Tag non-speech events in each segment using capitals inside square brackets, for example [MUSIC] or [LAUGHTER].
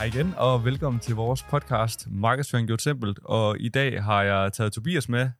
Hej igen, og velkommen til vores podcast Markedsføring Gjort Simpelt. Og i dag har jeg taget Tobias med.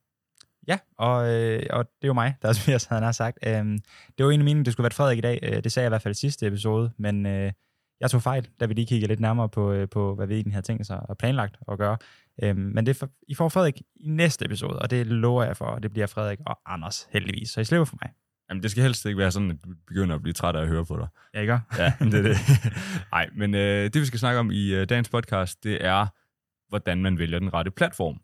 Ja, og, øh, og det er jo mig, der er Tobias, havde han sagt. Øhm, det var egentlig meningen, det skulle være Frederik i dag. Øh, det sagde jeg i hvert fald i sidste episode, men øh, jeg tog fejl, da vi lige kiggede lidt nærmere på, øh, på hvad vi egentlig havde tænkt sig og planlagt at gøre. Øhm, men det for, I får Frederik i næste episode, og det lover jeg for, og det bliver Frederik og Anders heldigvis. Så I slipper for mig. Jamen, det skal helst ikke være sådan, at du begynder at blive træt af at høre på dig. Ja, ikke? Ja, det er det. [LAUGHS] Nej, men øh, det vi skal snakke om i øh, dagens podcast, det er, hvordan man vælger den rette platform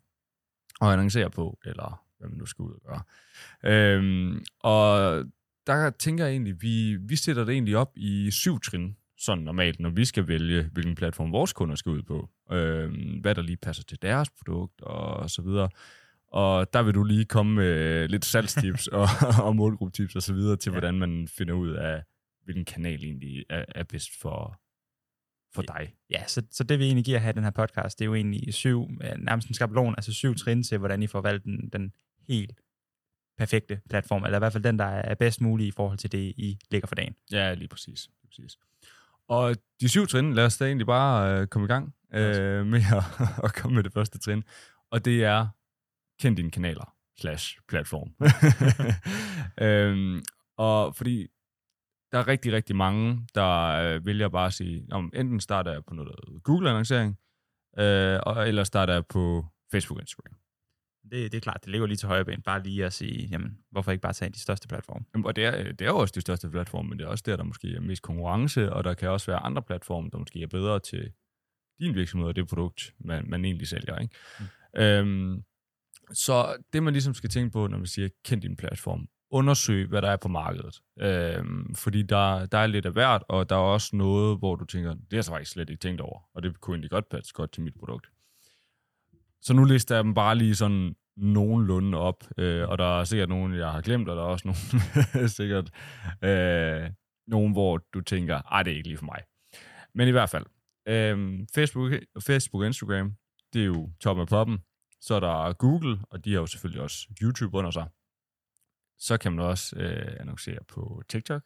at annoncere på, eller hvad man nu skal ud og gøre. Øhm, og der tænker jeg egentlig, vi, vi sætter det egentlig op i syv trin, sådan normalt, når vi skal vælge, hvilken platform vores kunder skal ud på. Øhm, hvad der lige passer til deres produkt, og så videre. Og der vil du lige komme med lidt salgstips [LAUGHS] og, og målgruppetips og så videre til, ja. hvordan man finder ud af, hvilken kanal egentlig er, er bedst for, for dig. Ja, så, så det vi egentlig giver her i den her podcast, det er jo egentlig syv, nærmest en skabelon, altså syv trin til, hvordan I får valgt den, den helt perfekte platform, eller i hvert fald den, der er bedst mulig i forhold til det, I ligger for dagen. Ja, lige præcis. Lige præcis. Og de syv trin, lad os da egentlig bare øh, komme i gang øh, med at, [LAUGHS] at komme med det første trin. Og det er, kend dine kanaler slash platform. [LAUGHS] øhm, og fordi der er rigtig, rigtig mange, der øh, vælger bare at sige, om enten starter jeg på noget Google-annoncering, øh, og, eller starter jeg på Facebook og Instagram. Det, det er klart, det ligger lige til højre ben, bare lige at sige, jamen, hvorfor ikke bare tage de største platforme? Jamen, og det er, det er jo også de største platforme, men det er også der, der måske er mest konkurrence, og der kan også være andre platforme, der måske er bedre til din virksomhed og det produkt, man, man egentlig sælger. Ikke? Mm. Øhm, så det, man ligesom skal tænke på, når man siger, kend din platform, undersøg, hvad der er på markedet. Øhm, fordi der, der er lidt af hvert, og der er også noget, hvor du tænker, det har jeg faktisk slet ikke tænkt over, og det kunne egentlig godt passe godt til mit produkt. Så nu lister jeg dem bare lige sådan nogenlunde op, øh, og der er sikkert nogen, jeg har glemt, og der er også [LAUGHS] nogen, sikkert øh, nogen, hvor du tænker, ej, det er ikke lige for mig. Men i hvert fald, øh, Facebook, Facebook og Instagram, det er jo top af poppen. Så er der Google, og de har jo selvfølgelig også YouTube under sig. Så kan man også øh, annoncere på TikTok.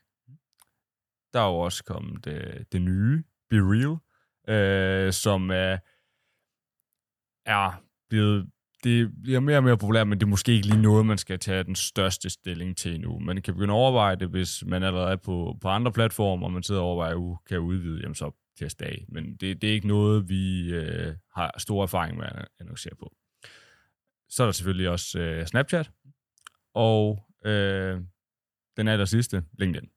Der er jo også kommet øh, det nye, Be Real, øh, som øh, er blevet det bliver mere og mere populært, men det er måske ikke lige noget, man skal tage den største stilling til nu. Man kan begynde at overveje det, hvis man allerede er på, på andre platformer, og man sidder og overvejer, at kan udvide, jamen så test af. Men det, det er ikke noget, vi øh, har stor erfaring med at annoncere på. Så er der selvfølgelig også øh, Snapchat, og øh, den aller sidste, LinkedIn.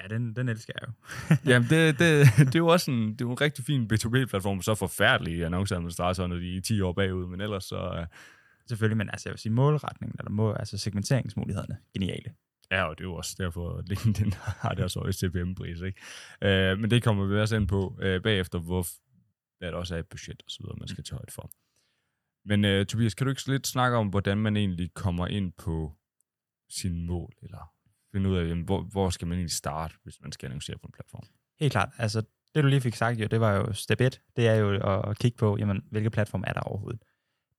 Ja, den, den elsker jeg jo. [LAUGHS] Jamen, det, det, det, er jo også en, det er jo en rigtig fin B2B-platform, så forfærdelig annonceadministrator, når de er 10 år bagud, men ellers så... Uh... Selvfølgelig, men altså, jeg vil sige, målretningen, eller må, altså segmenteringsmulighederne, geniale. Ja, og det er jo også derfor, at LinkedIn [LAUGHS] har deres høje CPM-pris, ikke? Uh, men det kommer vi også ind på uh, bagefter, hvor hvad der også er et budget og så videre, man skal tage højt for. Men uh, Tobias, kan du ikke lidt snakke om, hvordan man egentlig kommer ind på sin mål, eller finde ud af, jamen, hvor, hvor skal man egentlig starte, hvis man skal annoncere på en platform? Helt klart. Altså, det du lige fik sagt jo, det var jo step 1. Det er jo at, at kigge på, jamen, hvilke platform er der overhovedet.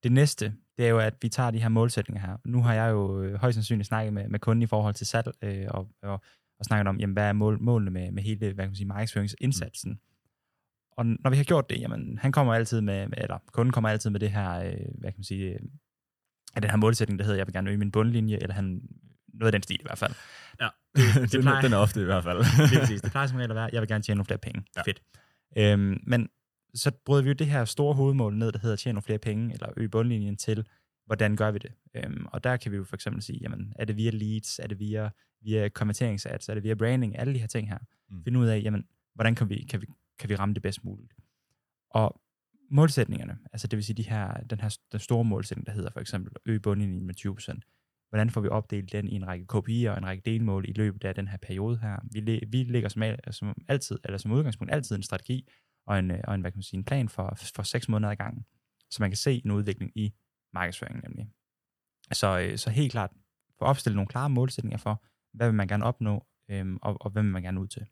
Det næste, det er jo, at vi tager de her målsætninger her. Nu har jeg jo øh, højst sandsynligt snakket med, med kunden i forhold til salg, øh, og, og, og snakket om, jamen, hvad er mål, målene med, med hele hvad kan man sige, markedsføringsindsatsen. Mm. Og når vi har gjort det, jamen, han kommer altid med, eller kunden kommer altid med det her, øh, hvad kan man sige, øh, den her målsætning, der hedder, jeg vil gerne øge min bundlinje, eller han noget af den stil i hvert fald. Ja, [LAUGHS] det, det plejer, den er ofte i hvert fald. [LAUGHS] det præcis. [LAUGHS] Det plejer som regel at være, jeg vil gerne tjene nogle flere penge. Ja. Fedt. Øhm, men så bryder vi jo det her store hovedmål ned, der hedder tjene nogle flere penge, eller øge bundlinjen til, hvordan gør vi det? Øhm, og der kan vi jo for eksempel sige, jamen, er det via leads, er det via, via konverteringsads, er det via branding, alle de her ting her. Mm. Finde ud af, jamen, hvordan kan vi, kan, vi, kan vi ramme det bedst muligt? Og målsætningerne, altså det vil sige de her, den her den store målsætning, der hedder for eksempel øge bundlinjen med 20%, hvordan får vi opdelt den i en række KPI'er og en række delmål i løbet af den her periode her. Vi, vi lægger som, som altid, eller som udgangspunkt altid en strategi og en, øh, og en, hvad kan man sige, en plan for, for seks måneder ad gangen, så man kan se en udvikling i markedsføringen nemlig. Så, øh, så helt klart få opstillet nogle klare målsætninger for, hvad vil man gerne opnå, øhm, og, og hvem vil man gerne ud til.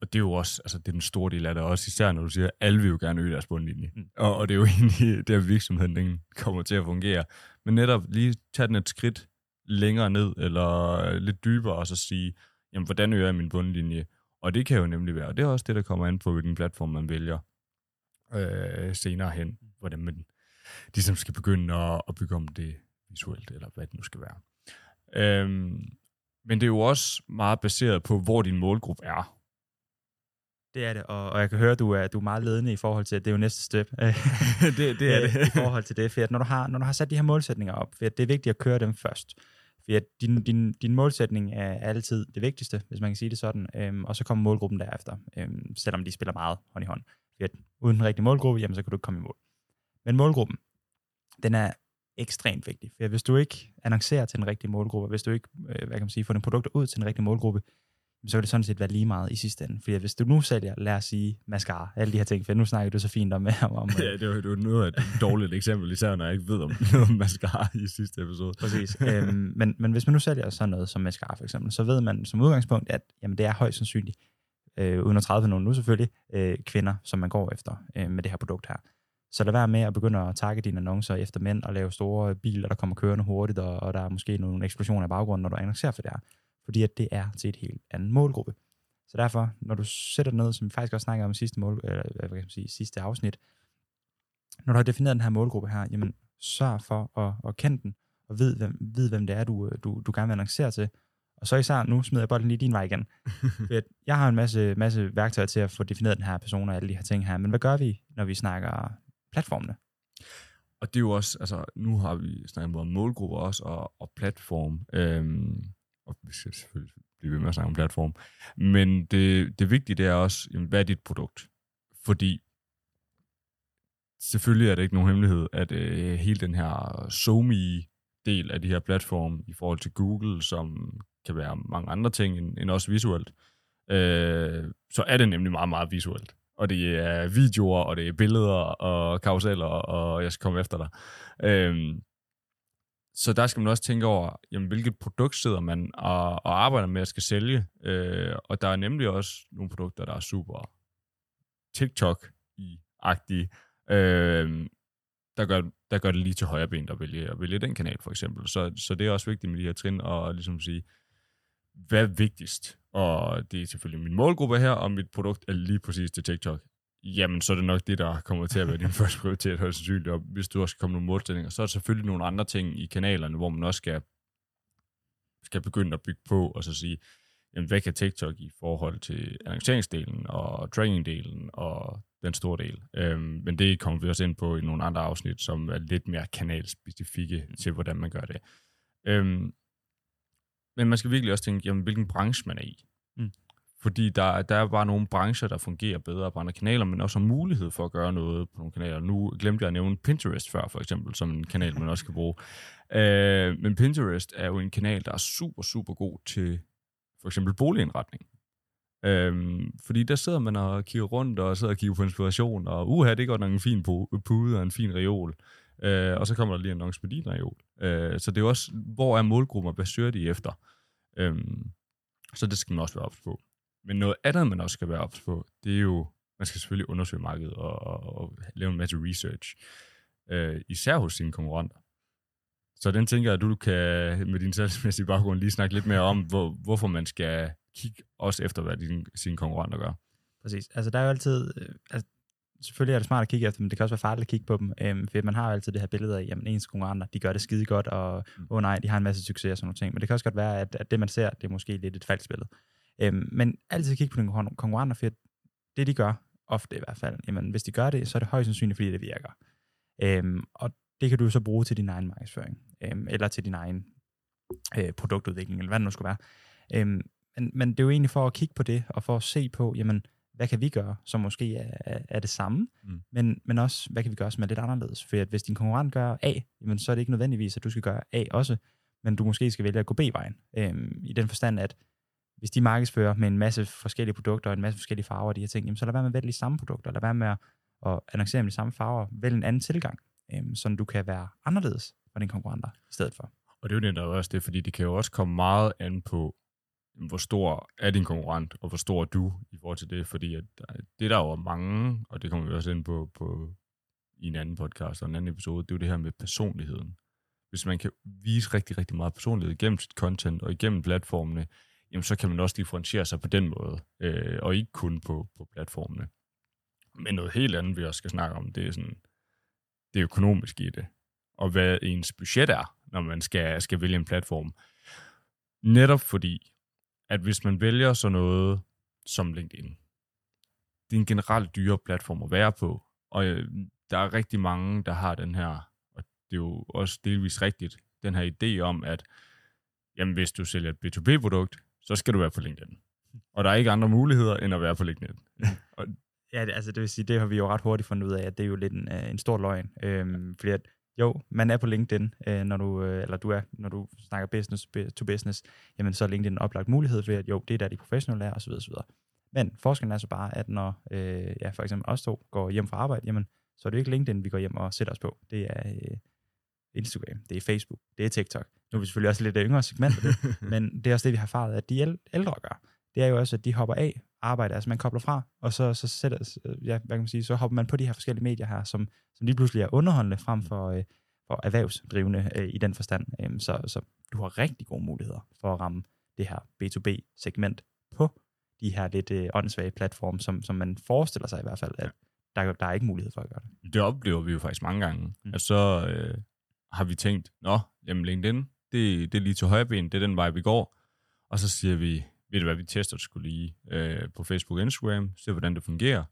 Og det er jo også, altså det er den store del af det, også især når du siger, at alle vil jo gerne øge deres bundlinje. Mm. Og, og det er jo [LAUGHS] egentlig der virksomheden den kommer til at fungere. Men netop lige tage den et skridt længere ned, eller lidt dybere, og så sige, jamen hvordan øger jeg min bundlinje? Og det kan jo nemlig være, og det er også det, der kommer an på, hvilken platform man vælger øh, senere hen, hvordan man ligesom skal begynde at, at bygge om det visuelt, eller hvad det nu skal være. Øhm, men det er jo også meget baseret på, hvor din målgruppe er. Det er det, og, og jeg kan høre, at du er, du er meget ledende i forhold til, at det er jo næste step. [LAUGHS] det, det er det. [LAUGHS] I forhold til det, for at når du, har, når du har sat de her målsætninger op, for at det er vigtigt at køre dem først. For at din, din, din målsætning er altid det vigtigste, hvis man kan sige det sådan, øhm, og så kommer målgruppen derefter, øhm, selvom de spiller meget hånd i hånd. For at uden den rigtige målgruppe, jamen, så kan du ikke komme i mål. Men målgruppen, den er ekstremt vigtig. For hvis du ikke annoncerer til den rigtige målgruppe, hvis du ikke øh, hvad kan man sige, får dine produkter ud til den rigtige målgruppe, så vil det sådan set være lige meget i sidste ende. Fordi hvis du nu sælger, lad os sige, mascara, alle de her ting, for nu snakker du så fint om... [LAUGHS] om ja, det var, det var noget af et dårligt eksempel, især når jeg ikke ved om [LAUGHS] om mascara i sidste episode. Præcis. øhm, men, men hvis man nu sælger sådan noget som mascara for eksempel, så ved man som udgangspunkt, at jamen, det er højst sandsynligt, øh, uden at træde nogen nu selvfølgelig, øh, kvinder, som man går efter øh, med det her produkt her. Så lad være med at begynde at takke dine annoncer efter mænd og lave store biler, der kommer kørende hurtigt, og, og der er måske nogle eksplosioner i baggrunden, når du annoncerer for det her. Fordi at det er til et helt andet målgruppe. Så derfor, når du sætter ned, som vi faktisk også snakker om i sidste, mål, eller, hvad kan man sige, sidste afsnit, når du har defineret den her målgruppe her, jamen sørg for at, at kende den, og ved hvem, ved, hvem det er, du, du, du gerne vil annoncere til. Og så især, nu smider jeg bolden lige din vej igen. [LAUGHS] jeg har en masse, masse værktøjer til at få defineret den her person og alle de her ting her, men hvad gør vi, når vi snakker platformene? Og det er jo også, altså nu har vi snakket om målgrupper også, og, og platform. Øhm, og vi skal selvfølgelig blive ved med at snakke om platform. Men det, det vigtige det er også, jamen, hvad er dit produkt? Fordi selvfølgelig er det ikke nogen hemmelighed, at øh, hele den her somi del af de her platforme i forhold til Google, som kan være mange andre ting end, end også visuelt, øh, så er det nemlig meget, meget visuelt. Og det er videoer, og det er billeder og karuseller, og jeg skal komme efter dig. Øh, så der skal man også tænke over, jamen, hvilket produkt sidder man og, og arbejder med at skal sælge. Øh, og der er nemlig også nogle produkter, der er super TikTok-agtige, øh, der, gør, der gør det lige til højre ben at vælge, at vælge den kanal, for eksempel. Så, så det er også vigtigt med de her trin, og ligesom sige, hvad er vigtigst? Og det er selvfølgelig min målgruppe her, og mit produkt er lige præcis til TikTok jamen så er det nok det, der kommer til at være din [LAUGHS] første prioritet højst sandsynligt. Og hvis du også skal komme nogle målstillinger, så er der selvfølgelig nogle andre ting i kanalerne, hvor man også skal, skal begynde at bygge på, og så sige, jamen, hvad kan TikTok i forhold til annonceringsdelen og trainingdelen og den store del. Øhm, men det kommer vi også ind på i nogle andre afsnit, som er lidt mere kanalspecifikke til, hvordan man gør det. Øhm, men man skal virkelig også tænke, jamen, hvilken branche man er i. Fordi der, der er bare nogle brancher, der fungerer bedre på andre kanaler, men også har mulighed for at gøre noget på nogle kanaler. Nu glemte jeg at nævne Pinterest før, for eksempel, som en kanal, man også kan bruge. Øh, men Pinterest er jo en kanal, der er super, super god til for eksempel boligindretning. Øhm, fordi der sidder man og kigger rundt, og sidder og kigger på inspiration, og uha, det går nok en fin pude og en fin reol. Øh, og så kommer der lige en annonce med din reol. Øh, så det er også, hvor er målgrupper, hvad søger de efter? Øhm, så det skal man også være ops på. Men noget andet, man også skal være ops på, det er jo, man skal selvfølgelig undersøge markedet og, og, og lave en masse research, øh, især hos sine konkurrenter. Så den tænker jeg, at du kan med din salgsmæssige baggrund lige snakke lidt mere om, hvor, hvorfor man skal kigge også efter, hvad dine, sine konkurrenter gør. Præcis. Altså der er jo altid, øh, altså, selvfølgelig er det smart at kigge efter dem, men det kan også være farligt at kigge på dem, øhm, for man har jo altid det her billede af, jamen ens konkurrenter, de gør det skide godt, og mm. åh oh, nej, de har en masse succes og sådan noget ting. Men det kan også godt være, at, at det man ser, det er måske lidt et falsk billede. Øhm, men altid kigge på dine konkurrenter, for det de gør, ofte i hvert fald, jamen hvis de gør det, så er det højst sandsynligt, fordi det virker. Øhm, og det kan du så bruge til din egen markedsføring, øhm, eller til din egen øh, produktudvikling, eller hvad det nu skulle være. Øhm, men, men det er jo egentlig for at kigge på det, og for at se på, jamen, hvad kan vi gøre, som måske er, er, er det samme, mm. men, men også, hvad kan vi gøre, som er lidt anderledes? For at hvis din konkurrent gør A, jamen, så er det ikke nødvendigvis, at du skal gøre A også, men du måske skal vælge at gå B-vejen. Øhm, I den forstand, at hvis de markedsfører med en masse forskellige produkter og en masse forskellige farver og de her ting, jamen, så lad være med at vælge de samme produkter, lad være med at, at annoncere med de samme farver, vælg en anden tilgang, øhm, så du kan være anderledes for dine konkurrenter i stedet for. Og det er jo netop også det, fordi det kan jo også komme meget an på, hvor stor er din konkurrent, og hvor stor er du i forhold til det, fordi at det der er jo mange, og det kommer vi også ind på, på i en anden podcast og en anden episode, det er jo det her med personligheden. Hvis man kan vise rigtig, rigtig meget personlighed igennem sit content og igennem platformene, jamen så kan man også differentiere sig på den måde, øh, og ikke kun på, på platformene. Men noget helt andet, vi også skal snakke om, det er sådan det økonomiske i det, og hvad ens budget er, når man skal, skal vælge en platform. Netop fordi, at hvis man vælger sådan noget som LinkedIn, det er en generelt dyre platform at være på, og øh, der er rigtig mange, der har den her, og det er jo også delvis rigtigt, den her idé om, at jamen, hvis du sælger et B2B-produkt, så skal du være på LinkedIn. Og der er ikke andre muligheder, end at være på LinkedIn. [LAUGHS] og Ja, det, altså det vil sige, det har vi jo ret hurtigt fundet ud af, at det er jo lidt en, øh, en stor løgn. Øhm, fordi at, jo, man er på LinkedIn, øh, når du, øh, eller du er, når du snakker business to business, jamen så er LinkedIn en oplagt mulighed, for at jo, det er der de professionelle er, osv. osv. Men forskellen er så bare, at når øh, ja, for eksempel os to går hjem fra arbejde, jamen så er det jo ikke LinkedIn, vi går hjem og sætter os på. Det er øh, Instagram, det er Facebook, det er TikTok. Nu er vi selvfølgelig også lidt yngre segment det, [LAUGHS] men det er også det, vi har erfaret, at de ældre gør. Det er jo også, at de hopper af arbejde, altså man kobler fra, og så, så, sætter, ja, hvad kan man sige, så hopper man på de her forskellige medier her, som, som lige pludselig er underholdende frem for, øh, for erhvervsdrivende øh, i den forstand. Øhm, så, så du har rigtig gode muligheder for at ramme det her B2B-segment på de her lidt øh, åndssvage platforme, som, som man forestiller sig i hvert fald, at der, der er ikke mulighed for at gøre det. Det oplever vi jo faktisk mange gange, mm. at så øh, har vi tænkt, nå, jamen LinkedIn, det, det er lige til højre ben, det er den vej, vi går, og så siger vi, ved du hvad, vi tester det skulle lige øh, på Facebook og Instagram, se hvordan det fungerer,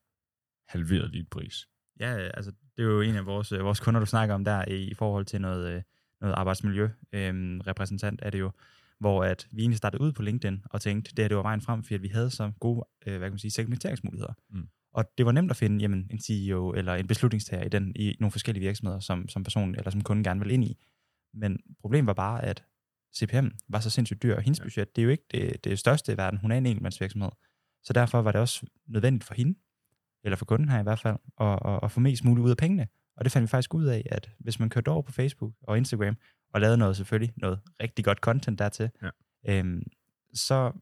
halveret dit pris. Ja, altså det er jo en af vores, øh, vores kunder, du snakker om der, i forhold til noget, øh, noget arbejdsmiljø. Øhm, repræsentant er det jo, hvor at vi egentlig startede ud på LinkedIn og tænkte, det her det var vejen frem, fordi at vi havde så gode øh, hvad kan man sige, segmenteringsmuligheder. Mm. Og det var nemt at finde jamen, en CEO eller en beslutningstager i, den, i nogle forskellige virksomheder, som, som person eller som kunden gerne vil ind i. Men problemet var bare, at CPM var så sindssygt dyr, og hendes ja. budget, det er jo ikke det, det største i verden. Hun er en enkeltmandsvirksomhed. Så derfor var det også nødvendigt for hende, eller for kunden her i hvert fald, at, at, at få mest muligt ud af pengene. Og det fandt vi faktisk ud af, at hvis man kørte over på Facebook og Instagram, og lavede noget selvfølgelig, noget rigtig godt content dertil, ja. øhm, så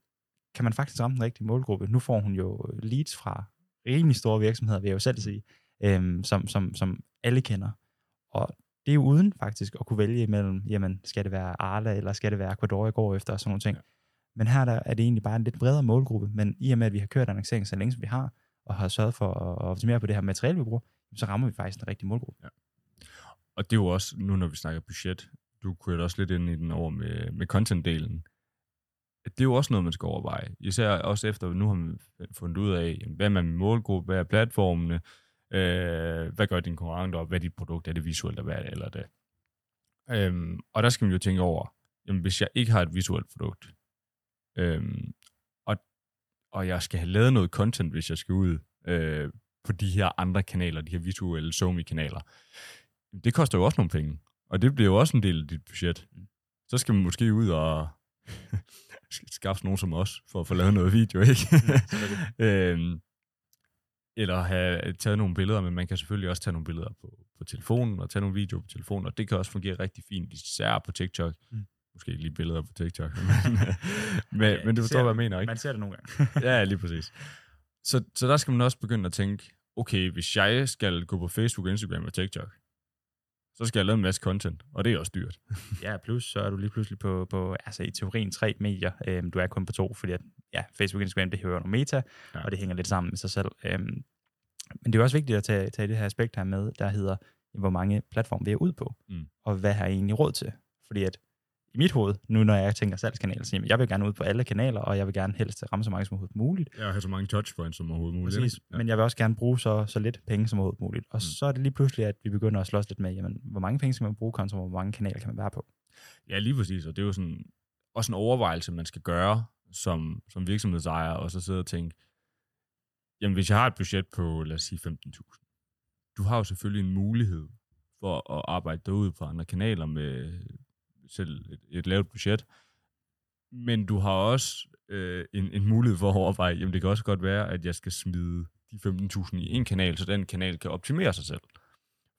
kan man faktisk ramme den rigtige målgruppe. Nu får hun jo leads fra rimelig store virksomheder, vil jeg jo selv sige, øhm, som, som, som alle kender. Og det er jo uden faktisk at kunne vælge imellem, jamen, skal det være Arla, eller skal det være Ecuador, jeg går efter, og sådan nogle ting. Ja. Men her der er det egentlig bare en lidt bredere målgruppe, men i og med, at vi har kørt annoncering så længe, som vi har, og har sørget for at optimere på det her materiale, vi bruger, så rammer vi faktisk en rigtig målgruppe. Ja. Og det er jo også, nu når vi snakker budget, du kører også lidt ind i den over med, med content-delen. Det er jo også noget, man skal overveje. Især også efter, nu har man fundet ud af, hvad er man målgruppe, hvad er platformene, øh, hvad gør din konkurrent, og hvad er dit produkt, er det visuelt, eller hvad er det, eller det. Øhm, og der skal man jo tænke over, jamen, hvis jeg ikke har et visuelt produkt, øhm, og, og jeg skal have lavet noget content, hvis jeg skal ud øh, på de her andre kanaler, de her visuelle SoMe-kanaler, det koster jo også nogle penge. Og det bliver jo også en del af dit budget. Så skal man måske ud og skaffe nogen som os, for at få lavet noget video, ikke? [LAUGHS] [LAUGHS] Øhm, eller have taget nogle billeder, men man kan selvfølgelig også tage nogle billeder på, på telefonen, og tage nogle videoer på telefonen, og det kan også fungere rigtig fint, især på TikTok. Mm. Måske ikke lige billeder på TikTok, [LAUGHS] men, men, ja, men du forstår, hvad jeg mener, ikke? Man ser det nogle gange. ja, lige præcis. Så, så der skal man også begynde at tænke, okay, hvis jeg skal gå på Facebook, Instagram og TikTok, så skal jeg lave en masse content, og det er også dyrt. [LAUGHS] ja, plus så er du lige pludselig på, på altså i teorien tre medier. Øhm, du er kun på to, fordi at, ja, Facebook og Instagram, det hører noget meta, ja. og det hænger lidt sammen med sig selv. Øhm, men det er også vigtigt at tage, tage det her aspekt her med, der hedder, hvor mange platforme vi er ud på, mm. og hvad har jeg egentlig råd til? Fordi at i mit hoved, nu når jeg tænker salgskanaler, så jeg vil gerne ud på alle kanaler, og jeg vil gerne helst ramme så mange som overhovedet muligt. Ja, have så mange touchpoints som overhovedet muligt. Præcis, ja. men jeg vil også gerne bruge så, så lidt penge som overhovedet muligt. Og mm. så er det lige pludselig, at vi begynder at slås lidt med, jamen, hvor mange penge skal man bruge kontra, hvor mange kanaler kan man være på? Ja, lige præcis, og det er jo sådan, også en overvejelse, man skal gøre som, som virksomhedsejer, og så sidde og tænke, jamen hvis jeg har et budget på, lad os sige 15.000, du har jo selvfølgelig en mulighed for at arbejde derude på andre kanaler med selv et, et lavt budget. Men du har også øh, en, en mulighed for at overveje, jamen det kan også godt være, at jeg skal smide de 15.000 i en kanal, så den kanal kan optimere sig selv.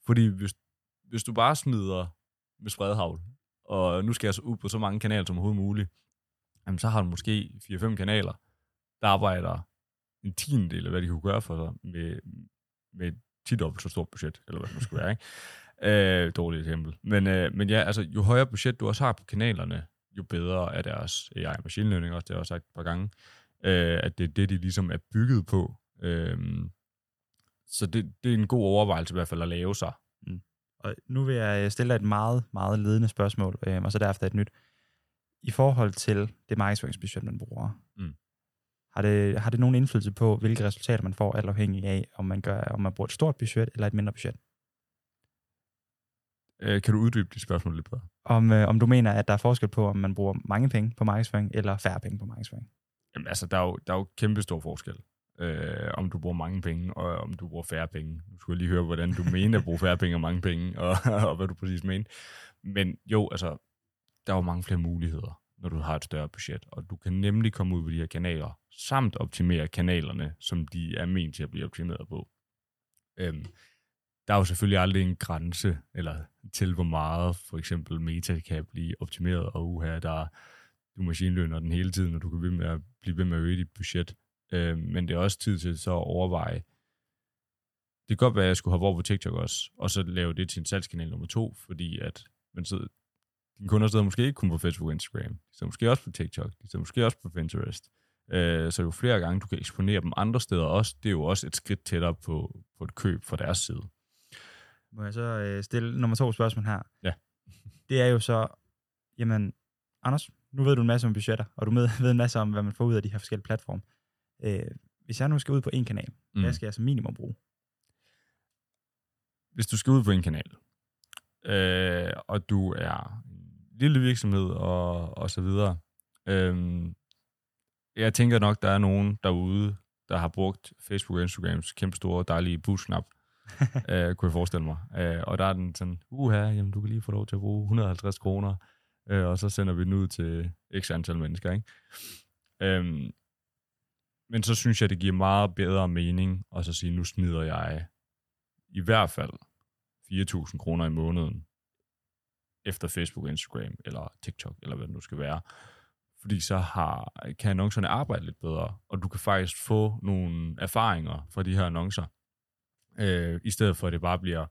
Fordi hvis, hvis du bare smider med spredhavl, og nu skal jeg så ud på så mange kanaler som overhovedet muligt, jamen så har du måske 4-5 kanaler, der arbejder en tiendedel af, hvad de kunne gøre for sig med, med 10 dobbelt så stort budget, eller hvad det nu skulle være. Ikke? Øh, dårligt eksempel. Men, øh, men ja, altså, jo højere budget du også har på kanalerne, jo bedre er deres AI machine learning, også det har jeg sagt et par gange, øh, at det er det, de ligesom er bygget på. Øh, så det, det er en god overvejelse i hvert fald at lave sig. Og nu vil jeg stille dig et meget, meget ledende spørgsmål, øh, og så derefter et nyt. I forhold til det markedsføringsbudget, man bruger, Mm. har, det, har det nogen indflydelse på, hvilke resultater man får, alt afhængig af, om man, gør, om man bruger et stort budget eller et mindre budget? Øh, kan du uddybe dit spørgsmål lidt bedre? Om, øh, om du mener, at der er forskel på, om man bruger mange penge på markedsføring, eller færre penge på markedsføring? Jamen altså, der er jo, der er jo kæmpe stor forskel. Øh, om du bruger mange penge, og om du bruger færre penge. Nu skulle jeg lige høre, hvordan du mener at bruge færre penge og mange penge, og, [LAUGHS] og hvad du præcis mener. Men jo, altså, der er jo mange flere muligheder, når du har et større budget, og du kan nemlig komme ud på de her kanaler, samt optimere kanalerne, som de er ment til at blive optimeret på. Øhm, der er jo selvfølgelig aldrig en grænse, eller til hvor meget for eksempel meta kan blive optimeret, og uha, der du maskinlønner den hele tiden, og du kan blive, med at, blive ved med at øge dit budget. Øh, men det er også tid til så at overveje, det kan godt være, at jeg skulle have over på TikTok også, og så lave det til en salgskanal nummer to, fordi at man sidder, dine kunder sidder måske ikke kun på Facebook og Instagram, de sidder måske også på TikTok, de sidder måske også på Pinterest. Øh, så jo flere gange du kan eksponere dem andre steder også, det er jo også et skridt tættere på, på et køb fra deres side. Må jeg så øh, stille nummer to spørgsmål her? Ja. Det er jo så, jamen, Anders, nu ved du en masse om budgetter, og du [LAUGHS] ved, en masse om, hvad man får ud af de her forskellige platforme. Øh, hvis jeg nu skal ud på en kanal, mm. hvad skal jeg som minimum bruge? Hvis du skal ud på en kanal, øh, og du er en lille virksomhed og, og så videre, øh, jeg tænker nok, der er nogen derude, der har brugt Facebook og Instagrams kæmpe store, dejlige boostknap, [LAUGHS] øh, kunne jeg forestille mig. Øh, og der er den sådan, uha, jamen du kan lige få lov til at bruge 150 kroner, øh, og så sender vi den ud til x antal mennesker, ikke? Øhm, men så synes jeg, det giver meget bedre mening at så sige, nu smider jeg i hvert fald 4.000 kroner i måneden efter Facebook, Instagram eller TikTok, eller hvad det nu skal være. Fordi så har, kan annoncerne arbejde lidt bedre, og du kan faktisk få nogle erfaringer fra de her annoncer, øh, i stedet for at det bare bliver,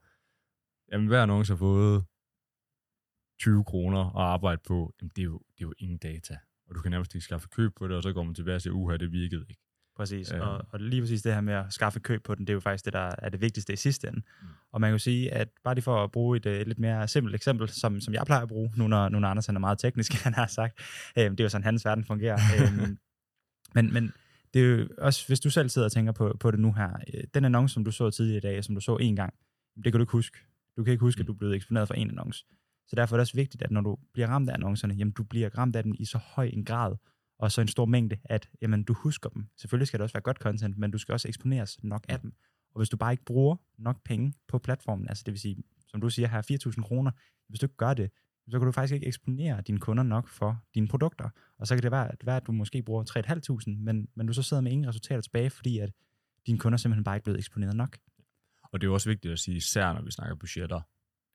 jamen hver annonce har fået 20 kroner at arbejde på, jamen det er, jo, det er jo ingen data. Og du kan nærmest ikke skaffe køb på det, og så går man tilbage og siger, uha, det virkede ikke. Præcis, Øh. og, og lige præcis det her med at skaffe køb på den, det er jo faktisk det, der er det vigtigste i sidste ende. Mm. Og man kan jo sige, at bare lige for at bruge et, et lidt mere simpelt eksempel, som, som jeg plejer at bruge, nu når, nu når Anders han er meget teknisk, [LAUGHS] han har sagt, øh, det er jo sådan, hans verden fungerer. [LAUGHS] øh, men, men det er jo også, hvis du selv sidder og tænker på, på det nu her, øh, den annonce, som du så tidligere i dag, som du så en gang, det kan du ikke huske. Du kan ikke huske, at du er blevet eksponeret for en annonce. Så derfor er det også vigtigt, at når du bliver ramt af annoncerne, jamen du bliver ramt af dem i så høj en grad, og så en stor mængde, at jamen, du husker dem. Selvfølgelig skal det også være godt content, men du skal også eksponeres nok af dem. Og hvis du bare ikke bruger nok penge på platformen, altså det vil sige, som du siger her, 4.000 kroner, hvis du ikke gør det, så kan du faktisk ikke eksponere dine kunder nok for dine produkter. Og så kan det være, at, være, at du måske bruger 3.500, men, men du så sidder med ingen resultater tilbage, fordi at dine kunder simpelthen bare ikke er blevet eksponeret nok. Og det er jo også vigtigt at sige, især når vi snakker budgetter,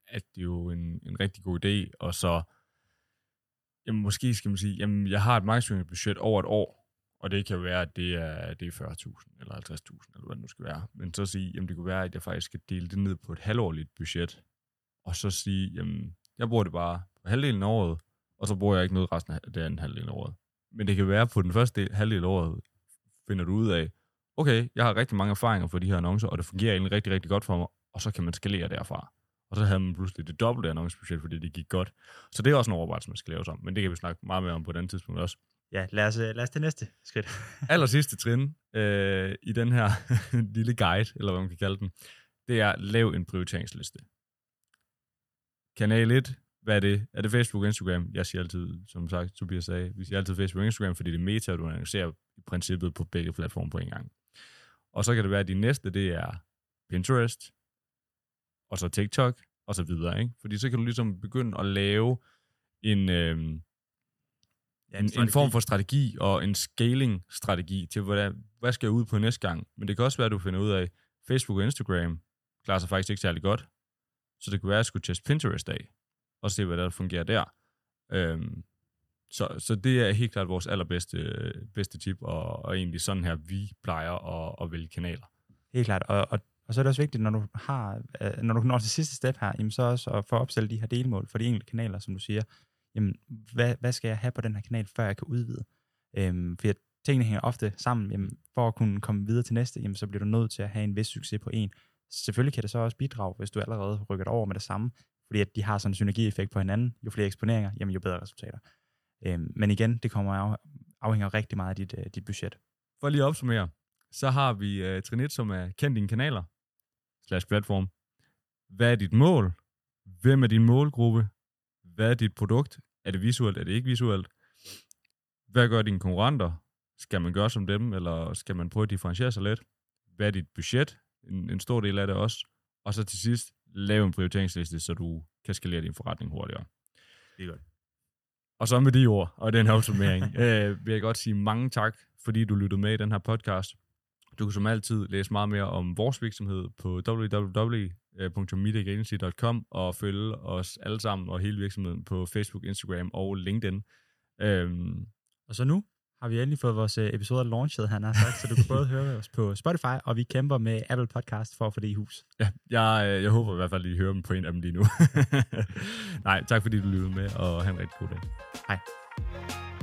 at det er jo en, en rigtig god idé, og så, jamen måske skal man sige, jamen jeg har et markedsføringsbudget over et år, og det kan jo være, at det er, det er 40.000 eller 50.000, eller hvad det nu skal være. Men så sige, jamen det kunne være, at jeg faktisk skal dele det ned på et halvårligt budget, og så sige, jamen jeg bruger det bare på halvdelen af året, og så bruger jeg ikke noget resten af det anden halvdel af året. Men det kan være, at på den første del, halvdel af året, finder du ud af, okay, jeg har rigtig mange erfaringer for de her annoncer, og det fungerer egentlig rigtig, rigtig godt for mig, og så kan man skalere derfra. Og så havde man pludselig det dobbelte annoncebudget, fordi det gik godt. Så det er også en overvejelse, man skal lave om, men det kan vi snakke meget mere om på et andet tidspunkt også. Ja, lad os, øh, lad os til næste skridt. [LAUGHS] Aller sidste trin øh, i den her [LAUGHS] lille guide, eller hvad man kan kalde den, det er, lav en prioriteringsliste. Kanal 1, hvad er det? Er det Facebook og Instagram? Jeg siger altid, som sagt, Tobias sagde, vi siger altid Facebook og Instagram, fordi det er meta, du annoncerer i princippet på begge platforme på en gang. Og så kan det være, at de næste, det er Pinterest, og så TikTok, og så videre, ikke? Fordi så kan du ligesom begynde at lave en, øhm, Ja, en, en form for strategi og en scaling-strategi til, hvordan, hvad skal jeg ud på næste gang. Men det kan også være, at du finder ud af, Facebook og Instagram klarer sig faktisk ikke særlig godt. Så det kunne være, at jeg skulle teste Pinterest af, og se, hvad der fungerer der. Øhm, så, så det er helt klart vores allerbedste bedste tip, og, og egentlig sådan her, vi plejer at, at vælge kanaler. Helt klart, og, og, og så er det også vigtigt, når du har, øh, når du når til sidste step her, jamen så også at få opstillet de her delmål for de enkelte kanaler, som du siger, jamen, hvad, hvad skal jeg have på den her kanal, før jeg kan udvide? Øhm, for tingene hænger ofte sammen. Jamen, for at kunne komme videre til næste, jamen, så bliver du nødt til at have en vis succes på en. Selvfølgelig kan det så også bidrage, hvis du allerede rykker det over med det samme, fordi at de har sådan en synergieffekt på hinanden. Jo flere eksponeringer, jamen, jo bedre resultater. Øhm, men igen, det kommer af, afhænger rigtig meget af dit, uh, dit budget. For lige at opsummere, så har vi uh, Trinit, som er kendt dine kanaler, slash platform. Hvad er dit mål? Hvem er din målgruppe? Hvad er dit produkt? Er det visuelt? Er det ikke visuelt? Hvad gør dine konkurrenter? Skal man gøre som dem, eller skal man prøve at differentiere sig lidt? Hvad er dit budget? En, en stor del af det også. Og så til sidst, lave en prioriteringsliste, så du kan skalere din forretning hurtigere. Det er godt. Og så med de ord og den her opsummering, [LAUGHS] øh, vil jeg godt sige mange tak, fordi du lyttede med i den her podcast. Du kan som altid læse meget mere om vores virksomhed på www.mediagagency.com og følge os alle sammen og hele virksomheden på Facebook, Instagram og LinkedIn. Øhm, og så nu har vi endelig fået vores øh, episoder launchet, han har sagt, så du kan [LAUGHS] både høre os på Spotify, og vi kæmper med Apple Podcast for at få det i hus. Ja, jeg, øh, jeg håber i hvert fald, at I hører dem på en af dem lige nu. [LAUGHS] Nej, tak fordi du lyttede med, og have en rigtig god dag. Hej.